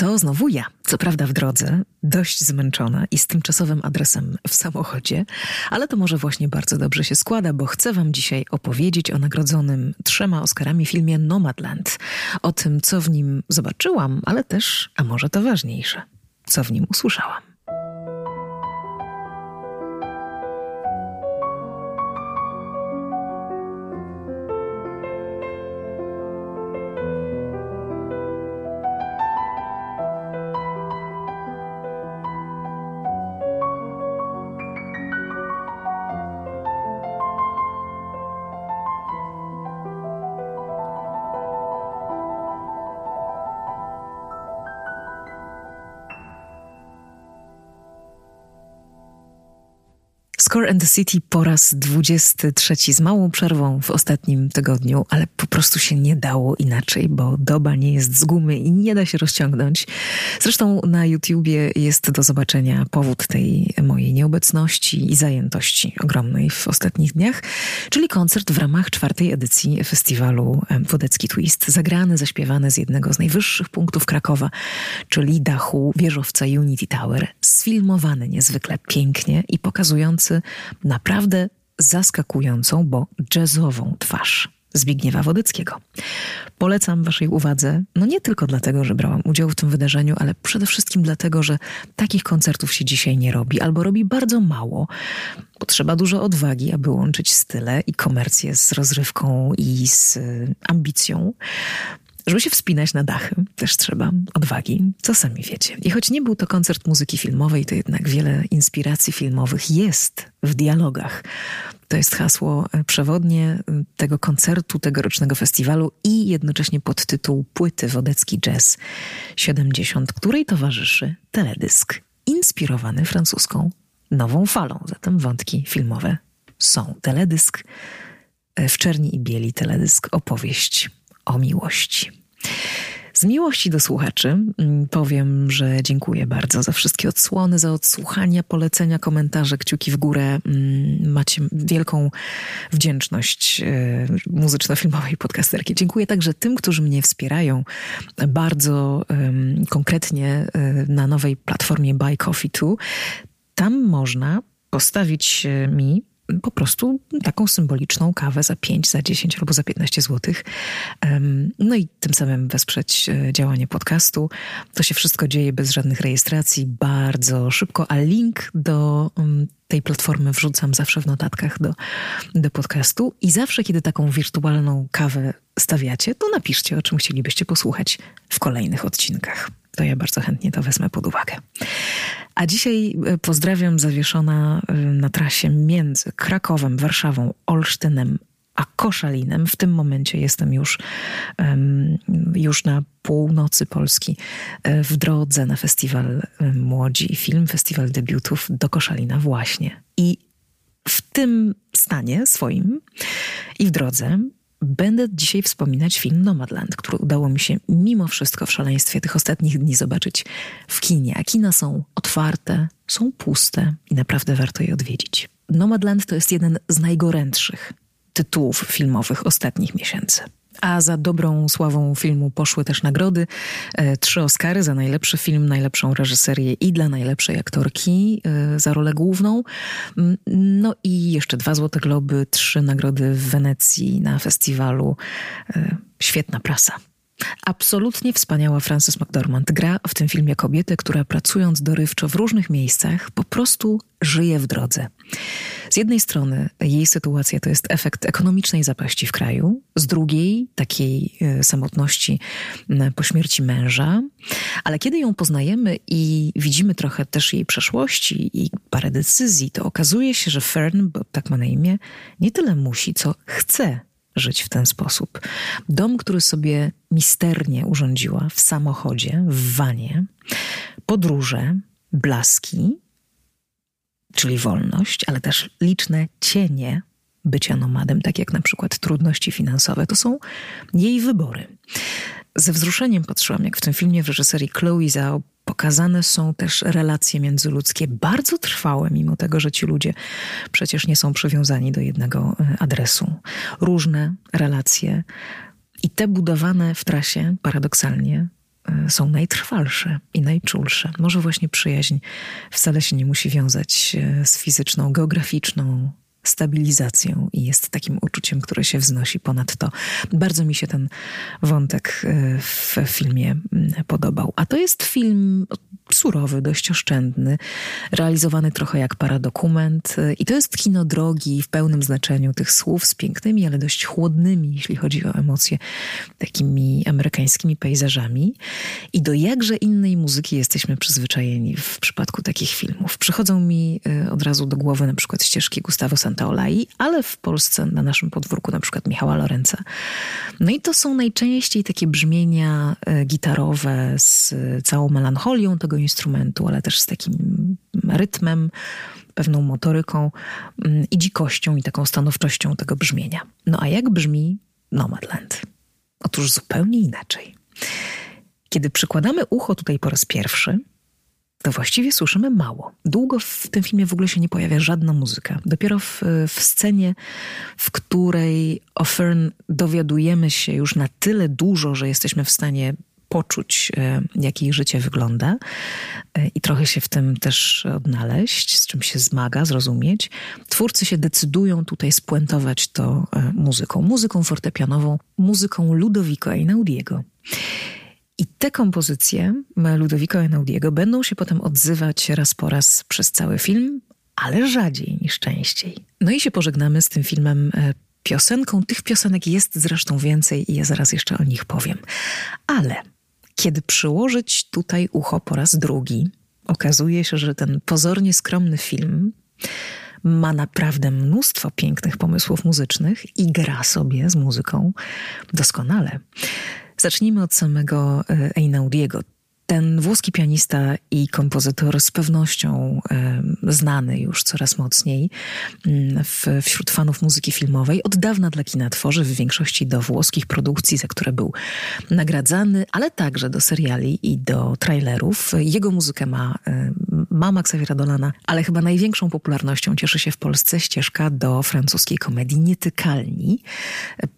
To znowu ja. Co prawda w drodze, dość zmęczona i z tymczasowym adresem w samochodzie, ale to może właśnie bardzo dobrze się składa, bo chcę Wam dzisiaj opowiedzieć o nagrodzonym trzema Oscarami filmie Nomadland. O tym, co w nim zobaczyłam, ale też, a może to ważniejsze, co w nim usłyszałam. Score and the City po raz 23 z małą przerwą w ostatnim tygodniu, ale po prostu się nie dało inaczej, bo doba nie jest z gumy i nie da się rozciągnąć. Zresztą na YouTubie jest do zobaczenia powód tej mojej nieobecności i zajętości ogromnej w ostatnich dniach, czyli koncert w ramach czwartej edycji festiwalu Wodecki Twist, zagrany, zaśpiewany z jednego z najwyższych punktów Krakowa, czyli dachu wieżowca Unity Tower, sfilmowany niezwykle pięknie i pokazujący naprawdę zaskakującą, bo jazzową twarz. Zbigniewa Wodyckiego. Polecam Waszej uwadze, no nie tylko dlatego, że brałam udział w tym wydarzeniu, ale przede wszystkim dlatego, że takich koncertów się dzisiaj nie robi, albo robi bardzo mało. Potrzeba dużo odwagi, aby łączyć style i komercję z rozrywką i z ambicją. Żeby się wspinać na dachy, też trzeba odwagi, co sami wiecie. I choć nie był to koncert muzyki filmowej, to jednak wiele inspiracji filmowych jest w dialogach. To jest hasło e, przewodnie e, tego koncertu, tegorocznego festiwalu i jednocześnie podtytuł płyty Wodecki Jazz 70, której towarzyszy teledysk inspirowany francuską nową falą. Zatem wątki filmowe są. Teledysk e, w czerni i bieli, teledysk opowieść o miłości. Z miłości do słuchaczy mm, powiem, że dziękuję bardzo za wszystkie odsłony, za odsłuchania, polecenia, komentarze, kciuki w górę. Mm, macie wielką wdzięczność e, muzyczno-filmowej podcasterki. Dziękuję także tym, którzy mnie wspierają bardzo konkretnie e, na nowej platformie Buy Coffee 2. Tam można postawić mi po prostu taką symboliczną kawę za 5, za 10 albo za 15 zł. No i tym samym wesprzeć e, działanie podcastu. To się wszystko dzieje bez żadnych rejestracji, bardzo szybko, a link do tej platformy wrzucam zawsze w notatkach do, do podcastu. I zawsze, kiedy taką wirtualną kawę stawiacie, to napiszcie, o czym chcielibyście posłuchać w kolejnych odcinkach. To ja bardzo chętnie to wezmę pod uwagę. A dzisiaj e, pozdrawiam zawieszona e, na trasie między Krakowem, Warszawą, Olsztynem a Koszalinem. W tym momencie jestem już, już na północy Polski e, w drodze na festiwal Młodzi Film, festiwal debiutów do Koszalina właśnie. I w tym stanie swoim i w drodze Będę dzisiaj wspominać film Nomadland, który udało mi się mimo wszystko w szaleństwie tych ostatnich dni zobaczyć w kinie. A kina są otwarte, są puste i naprawdę warto je odwiedzić. Nomadland to jest jeden z najgorętszych tytułów filmowych ostatnich miesięcy. A za dobrą sławą filmu poszły też nagrody. E, trzy Oscary za najlepszy film, najlepszą reżyserię i dla najlepszej aktorki e, za rolę główną. Mm, no i jeszcze dwa Złote Globy, trzy nagrody w Wenecji na festiwalu. E, świetna prasa. Absolutnie wspaniała Frances McDormand gra w tym filmie kobietę, która pracując dorywczo w różnych miejscach po prostu żyje w drodze. Z jednej strony jej sytuacja to jest efekt ekonomicznej zapaści w kraju, z drugiej takiej e, samotności po śmierci męża, ale kiedy ją poznajemy i widzimy trochę też jej przeszłości i parę decyzji, to okazuje się, że Fern, bo tak ma na imię, nie tyle musi, co chce żyć w ten sposób. Dom, który sobie misternie urządziła w samochodzie, w wanie, podróże, blaski, czyli wolność, ale też liczne cienie bycia nomadem, tak jak na przykład trudności finansowe, to są jej wybory. Ze wzruszeniem patrzyłam, jak w tym filmie w reżyserii Chloe Zhao pokazane są też relacje międzyludzkie, bardzo trwałe, mimo tego, że ci ludzie przecież nie są przywiązani do jednego e, adresu. Różne relacje i te budowane w trasie, paradoksalnie, e, są najtrwalsze i najczulsze. Może właśnie przyjaźń wcale się nie musi wiązać e, z fizyczną, geograficzną stabilizacją i jest takim uczuciem, które się wznosi ponad to. Bardzo mi się ten wątek e, w filmie mm, podobał. A to jest film surowy, dość oszczędny, realizowany trochę jak paradokument e, i to jest kino drogi w pełnym znaczeniu tych słów z pięknymi, ale dość chłodnymi, jeśli chodzi o emocje, takimi amerykańskimi pejzażami i do jakże innej muzyki jesteśmy przyzwyczajeni w przypadku takich filmów. Przychodzą mi e, od razu do głowy na przykład ścieżki Gustavo Santaolai, ale w Polsce na naszym podwórku na przykład Michała Lorenza. No i to są najczęściej takie brzmienia e, gitarowe z całą melancholią tego instrumentu, ale też z takim rytmem, pewną motoryką mm, i dzikością i taką stanowczością tego brzmienia. No a jak brzmi Nomadland? Otóż zupełnie inaczej. Kiedy przykładamy ucho tutaj po raz pierwszy, to właściwie słyszymy mało. Długo w tym filmie w ogóle się nie pojawia żadna muzyka. Dopiero w, w scenie, w której o Fern dowiadujemy się już na tyle dużo, że jesteśmy w stanie poczuć, e, jak jej życie wygląda e, i trochę się w tym też odnaleźć, z czym się zmaga, zrozumieć. Twórcy się decydują tutaj spuentować to e, muzyką, muzyką fortepianową, muzyką Ludovico Einaudiego. I te kompozycje Ludovico Einaudiego będą się potem odzywać raz po raz przez cały film, ale rzadziej niż częściej. No i się pożegnamy z tym filmem piosenką. Tych piosenek jest zresztą więcej i ja zaraz jeszcze o nich powiem. Ale kiedy przyłożyć tutaj ucho po raz drugi, okazuje się, że ten pozornie skromny film ma naprawdę mnóstwo pięknych pomysłów muzycznych i gra sobie z muzyką doskonale. Zacznijmy od samego e, Einaudiego. Ten włoski pianista i kompozytor z pewnością e, znany już coraz mocniej mm, w, wśród fanów muzyki filmowej, od dawna dla kina tworzy, w większości do włoskich produkcji, za które był nagradzany, ale także do seriali i do trailerów. Jego muzykę ma, e, ma Maxa Dolana, ale chyba największą popularnością cieszy się w Polsce ścieżka do francuskiej komedii Nietykalni.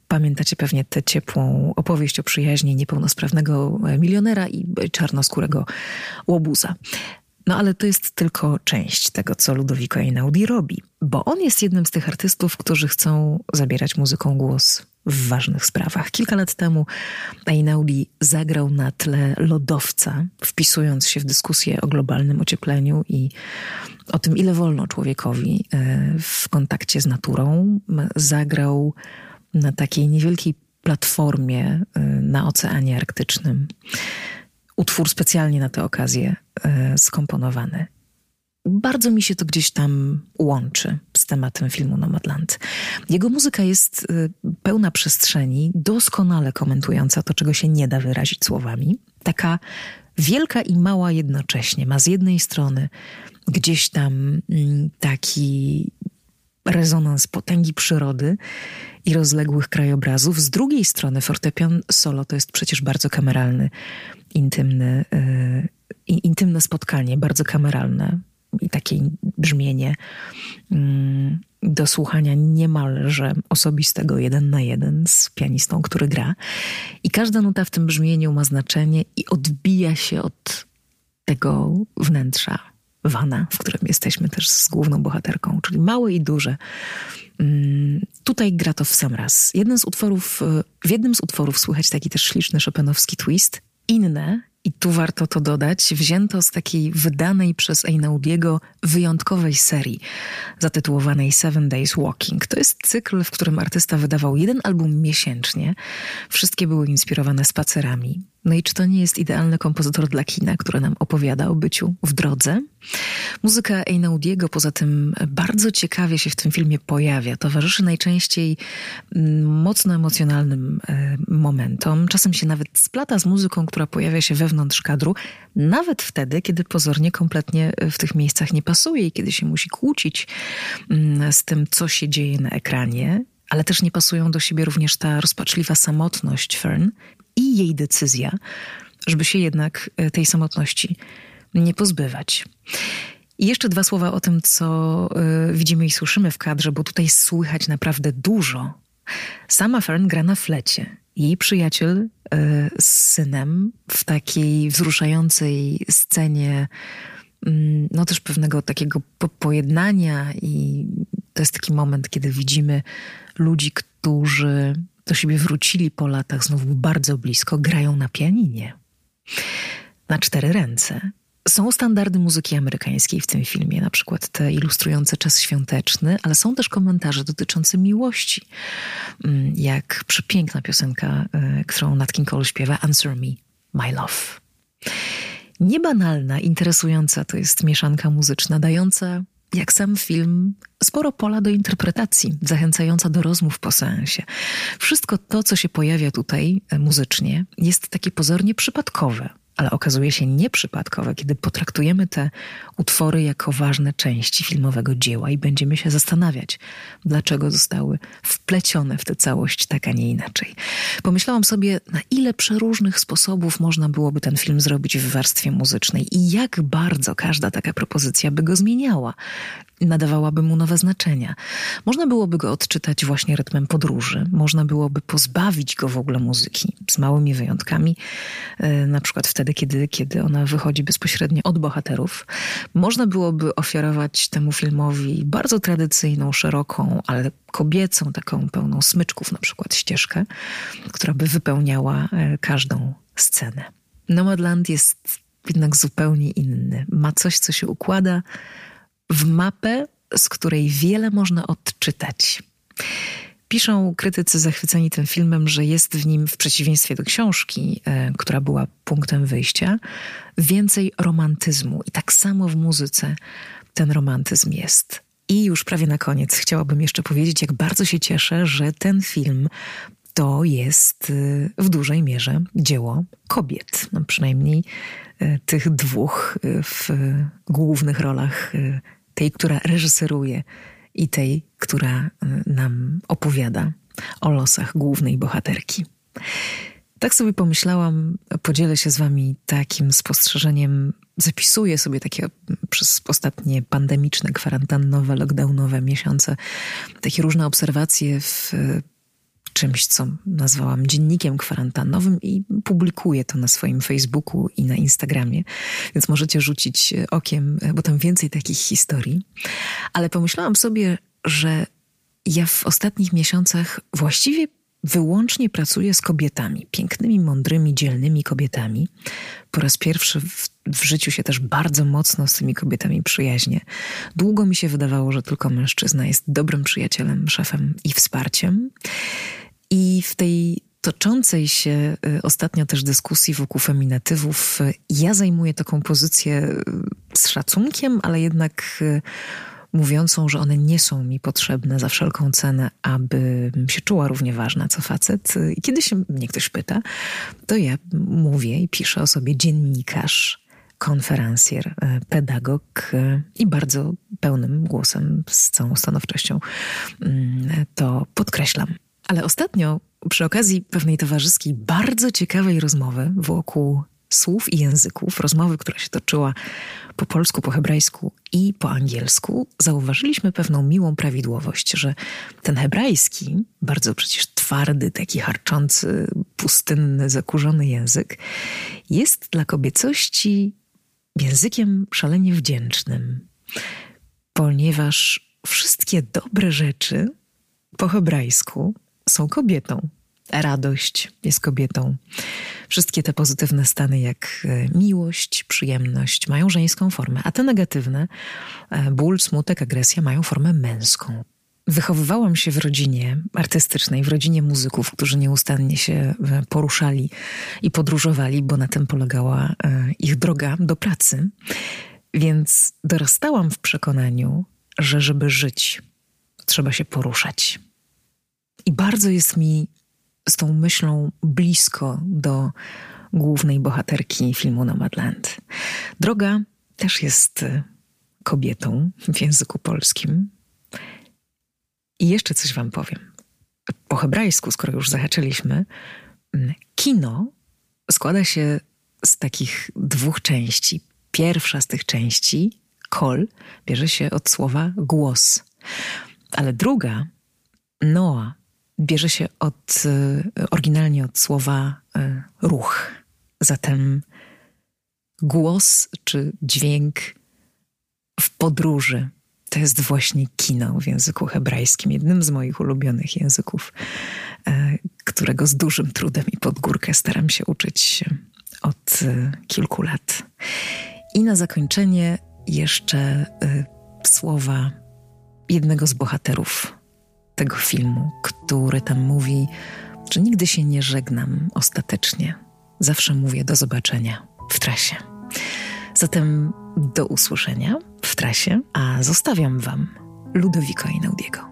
Pamiętacie pewnie tę ciepłą opowieść o przyjaźni niepełnosprawnego milionera i czarnoskórego łobuza. No ale to jest tylko część tego, co Ludovico Einaudi robi, bo on jest jednym z tych artystów, którzy chcą zabierać muzyką głos w ważnych sprawach. Kilka lat temu Einaudi zagrał na tle lodowca, wpisując się w dyskusję o globalnym ociepleniu i o tym, ile wolno człowiekowi e, w kontakcie z naturą. Zagrał na takiej niewielkiej platformie y, na Oceanie Arktycznym. Utwór specjalnie na tę okazję y, skomponowany. Bardzo mi się to gdzieś tam łączy z tematem filmu Nomadland. Jego muzyka jest y, pełna przestrzeni, doskonale komentująca to, czego się nie da wyrazić słowami. Taka wielka i mała jednocześnie. Ma z jednej strony gdzieś tam mm, taki rezonans potęgi przyrody i rozległych krajobrazów. Z drugiej strony fortepian solo to jest przecież bardzo kameralny, intymny, yy, intymne spotkanie, bardzo kameralne i takie brzmienie yy, do słuchania niemalże osobistego jeden na jeden z pianistą, który gra. I każda nuta w tym brzmieniu ma znaczenie i odbija się od tego wnętrza wana, w którym jesteśmy też z główną bohaterką, czyli małe i duże. Mm, tutaj gra to w sam raz. Jeden z utworów, w jednym z utworów słychać taki też śliczny Chopinowski twist. Inne, i tu warto to dodać, wzięto z takiej wydanej przez Einaudiego wyjątkowej serii zatytułowanej Seven Days Walking. To jest cykl, w którym artysta wydawał jeden album miesięcznie. Wszystkie były inspirowane spacerami, no i czy to nie jest idealny kompozytor dla kina, który nam opowiada o byciu w drodze? Muzyka Einaudiego poza tym bardzo ciekawie się w tym filmie pojawia. Towarzyszy najczęściej mm, mocno emocjonalnym e, momentom. Czasem się nawet splata z muzyką, która pojawia się wewnątrz kadru, nawet wtedy, kiedy pozornie kompletnie w tych miejscach nie pasuje i kiedy się musi kłócić mm, z tym, co się dzieje na ekranie ale też nie pasują do siebie również ta rozpaczliwa samotność Fern jej decyzja, żeby się jednak e, tej samotności nie pozbywać. I jeszcze dwa słowa o tym, co y, widzimy i słyszymy w kadrze, bo tutaj słychać naprawdę dużo Sama Fern gra na flecie. Jej przyjaciel y, z synem w takiej wzruszającej scenie, y, no też pewnego takiego po pojednania, i to jest taki moment, kiedy widzimy ludzi, którzy do siebie wrócili po latach znowu bardzo blisko, grają na pianinie. Na cztery ręce. Są standardy muzyki amerykańskiej w tym filmie, na przykład te ilustrujące czas świąteczny, ale są też komentarze dotyczące miłości, mm, jak przepiękna piosenka, e, którą Nat King Cole śpiewa Answer Me, My Love. Niebanalna, interesująca to jest mieszanka muzyczna, dająca jak sam film, sporo pola do interpretacji, zachęcająca do rozmów po seansie. Wszystko to, co się pojawia tutaj e, muzycznie, jest takie pozornie przypadkowe, ale okazuje się nieprzypadkowe, kiedy potraktujemy te utwory jako ważne części filmowego dzieła i będziemy się zastanawiać, dlaczego zostały wplecione w tę całość tak, a nie inaczej. Pomyślałam sobie, na ile przeróżnych sposobów można byłoby ten film zrobić w warstwie muzycznej i jak bardzo każda taka propozycja by go zmieniała nadawałaby mu nowe znaczenia. Można byłoby go odczytać właśnie rytmem podróży, można byłoby pozbawić go w ogóle muzyki, z małymi wyjątkami, e, na przykład wtedy, kiedy, kiedy ona wychodzi bezpośrednio od bohaterów. Można byłoby ofiarować temu filmowi bardzo tradycyjną, szeroką, ale kobiecą, taką pełną smyczków na przykład ścieżkę, która by wypełniała e, każdą scenę. Nomadland jest jednak zupełnie inny. Ma coś, co się układa w mapę, z której wiele można odczytać. Piszą krytycy zachwyceni tym filmem, że jest w nim, w przeciwieństwie do książki, e, która była punktem wyjścia, więcej romantyzmu. I tak samo w muzyce ten romantyzm jest. I już prawie na koniec chciałabym jeszcze powiedzieć, jak bardzo się cieszę, że ten film to jest e, w dużej mierze dzieło kobiet, no przynajmniej e, tych dwóch w głównych rolach tej, która reżyseruje i tej, która y, nam opowiada o losach głównej bohaterki. Tak sobie pomyślałam, podzielę się z Wami takim spostrzeżeniem. Zapisuję sobie takie przez ostatnie pandemiczne, kwarantannowe, lockdownowe miesiące takie różne obserwacje w czymś, co nazwałam dziennikiem kwarantannowym i publikuję to na swoim Facebooku i na Instagramie, więc możecie rzucić okiem, bo tam więcej takich historii. Ale pomyślałam sobie, że ja w ostatnich miesiącach właściwie wyłącznie pracuję z kobietami, pięknymi, mądrymi, dzielnymi kobietami. Po raz pierwszy w, w, życiu się też bardzo mocno z tymi kobietami przyjaźnię. Długo mi się wydawało, że tylko mężczyzna jest dobrym przyjacielem, szefem i wsparciem. I w tej toczącej się y, ostatnio też dyskusji wokół feminatywów, y, ja zajmuję taką pozycję y, z szacunkiem, ale jednak mówiącą, że one nie są mi potrzebne za wszelką cenę, abym się czuła równie ważna co facet. I kiedy się mnie ktoś pyta, to ja mówię i piszę o sobie dziennikarz, konferencjer, pedagog i bardzo pełnym głosem, z całą stanowczością mm, to podkreślam. Ale ostatnio, przy okazji pewnej towarzyskiej, bardzo ciekawej rozmowy wokół słów i języków, rozmowy, która się toczyła po polsku, po hebrajsku i po angielsku, zauważyliśmy pewną miłą prawidłowość, że ten hebrajski, bardzo przecież twardy, taki harczący, pustynny, zakurzony język, jest dla kobiecości językiem szalenie wdzięcznym, ponieważ wszystkie dobre rzeczy po hebrajsku są kobietą. Radość jest kobietą. Wszystkie te pozytywne stany, jak e, miłość, przyjemność, mają żeńską formę, a te negatywne, e, ból, smutek, agresja, mają formę męską. Wychowywałam się w rodzinie artystycznej, w rodzinie muzyków, którzy nieustannie się e, poruszali i podróżowali, bo na tym polegała ich droga do pracy. Więc dorastałam w przekonaniu, że żeby żyć, trzeba się poruszać. I bardzo jest mi z tą myślą blisko do głównej bohaterki filmu Nomadland. Droga też jest y, kobietą w języku polskim. I jeszcze coś wam powiem. Po hebrajsku, skoro już zahaczyliśmy, mm, kino składa się z takich dwóch części. Pierwsza z tych części, kol, bierze się od słowa głos, ale druga, noa, bierze się od, e, oryginalnie od słowa e, ruch. Zatem głos czy dźwięk w podróży to jest właśnie kino w języku hebrajskim, jednym z moich ulubionych języków, e, którego z dużym trudem i pod górkę staram się uczyć od kilku lat. I na zakończenie jeszcze słowa jednego z bohaterów tego filmu, który tam mówi, że nigdy się nie żegnam ostatecznie. Zawsze mówię do zobaczenia w trasie. Zatem do usłyszenia w trasie, a zostawiam Wam Ludowiko Inaudiego.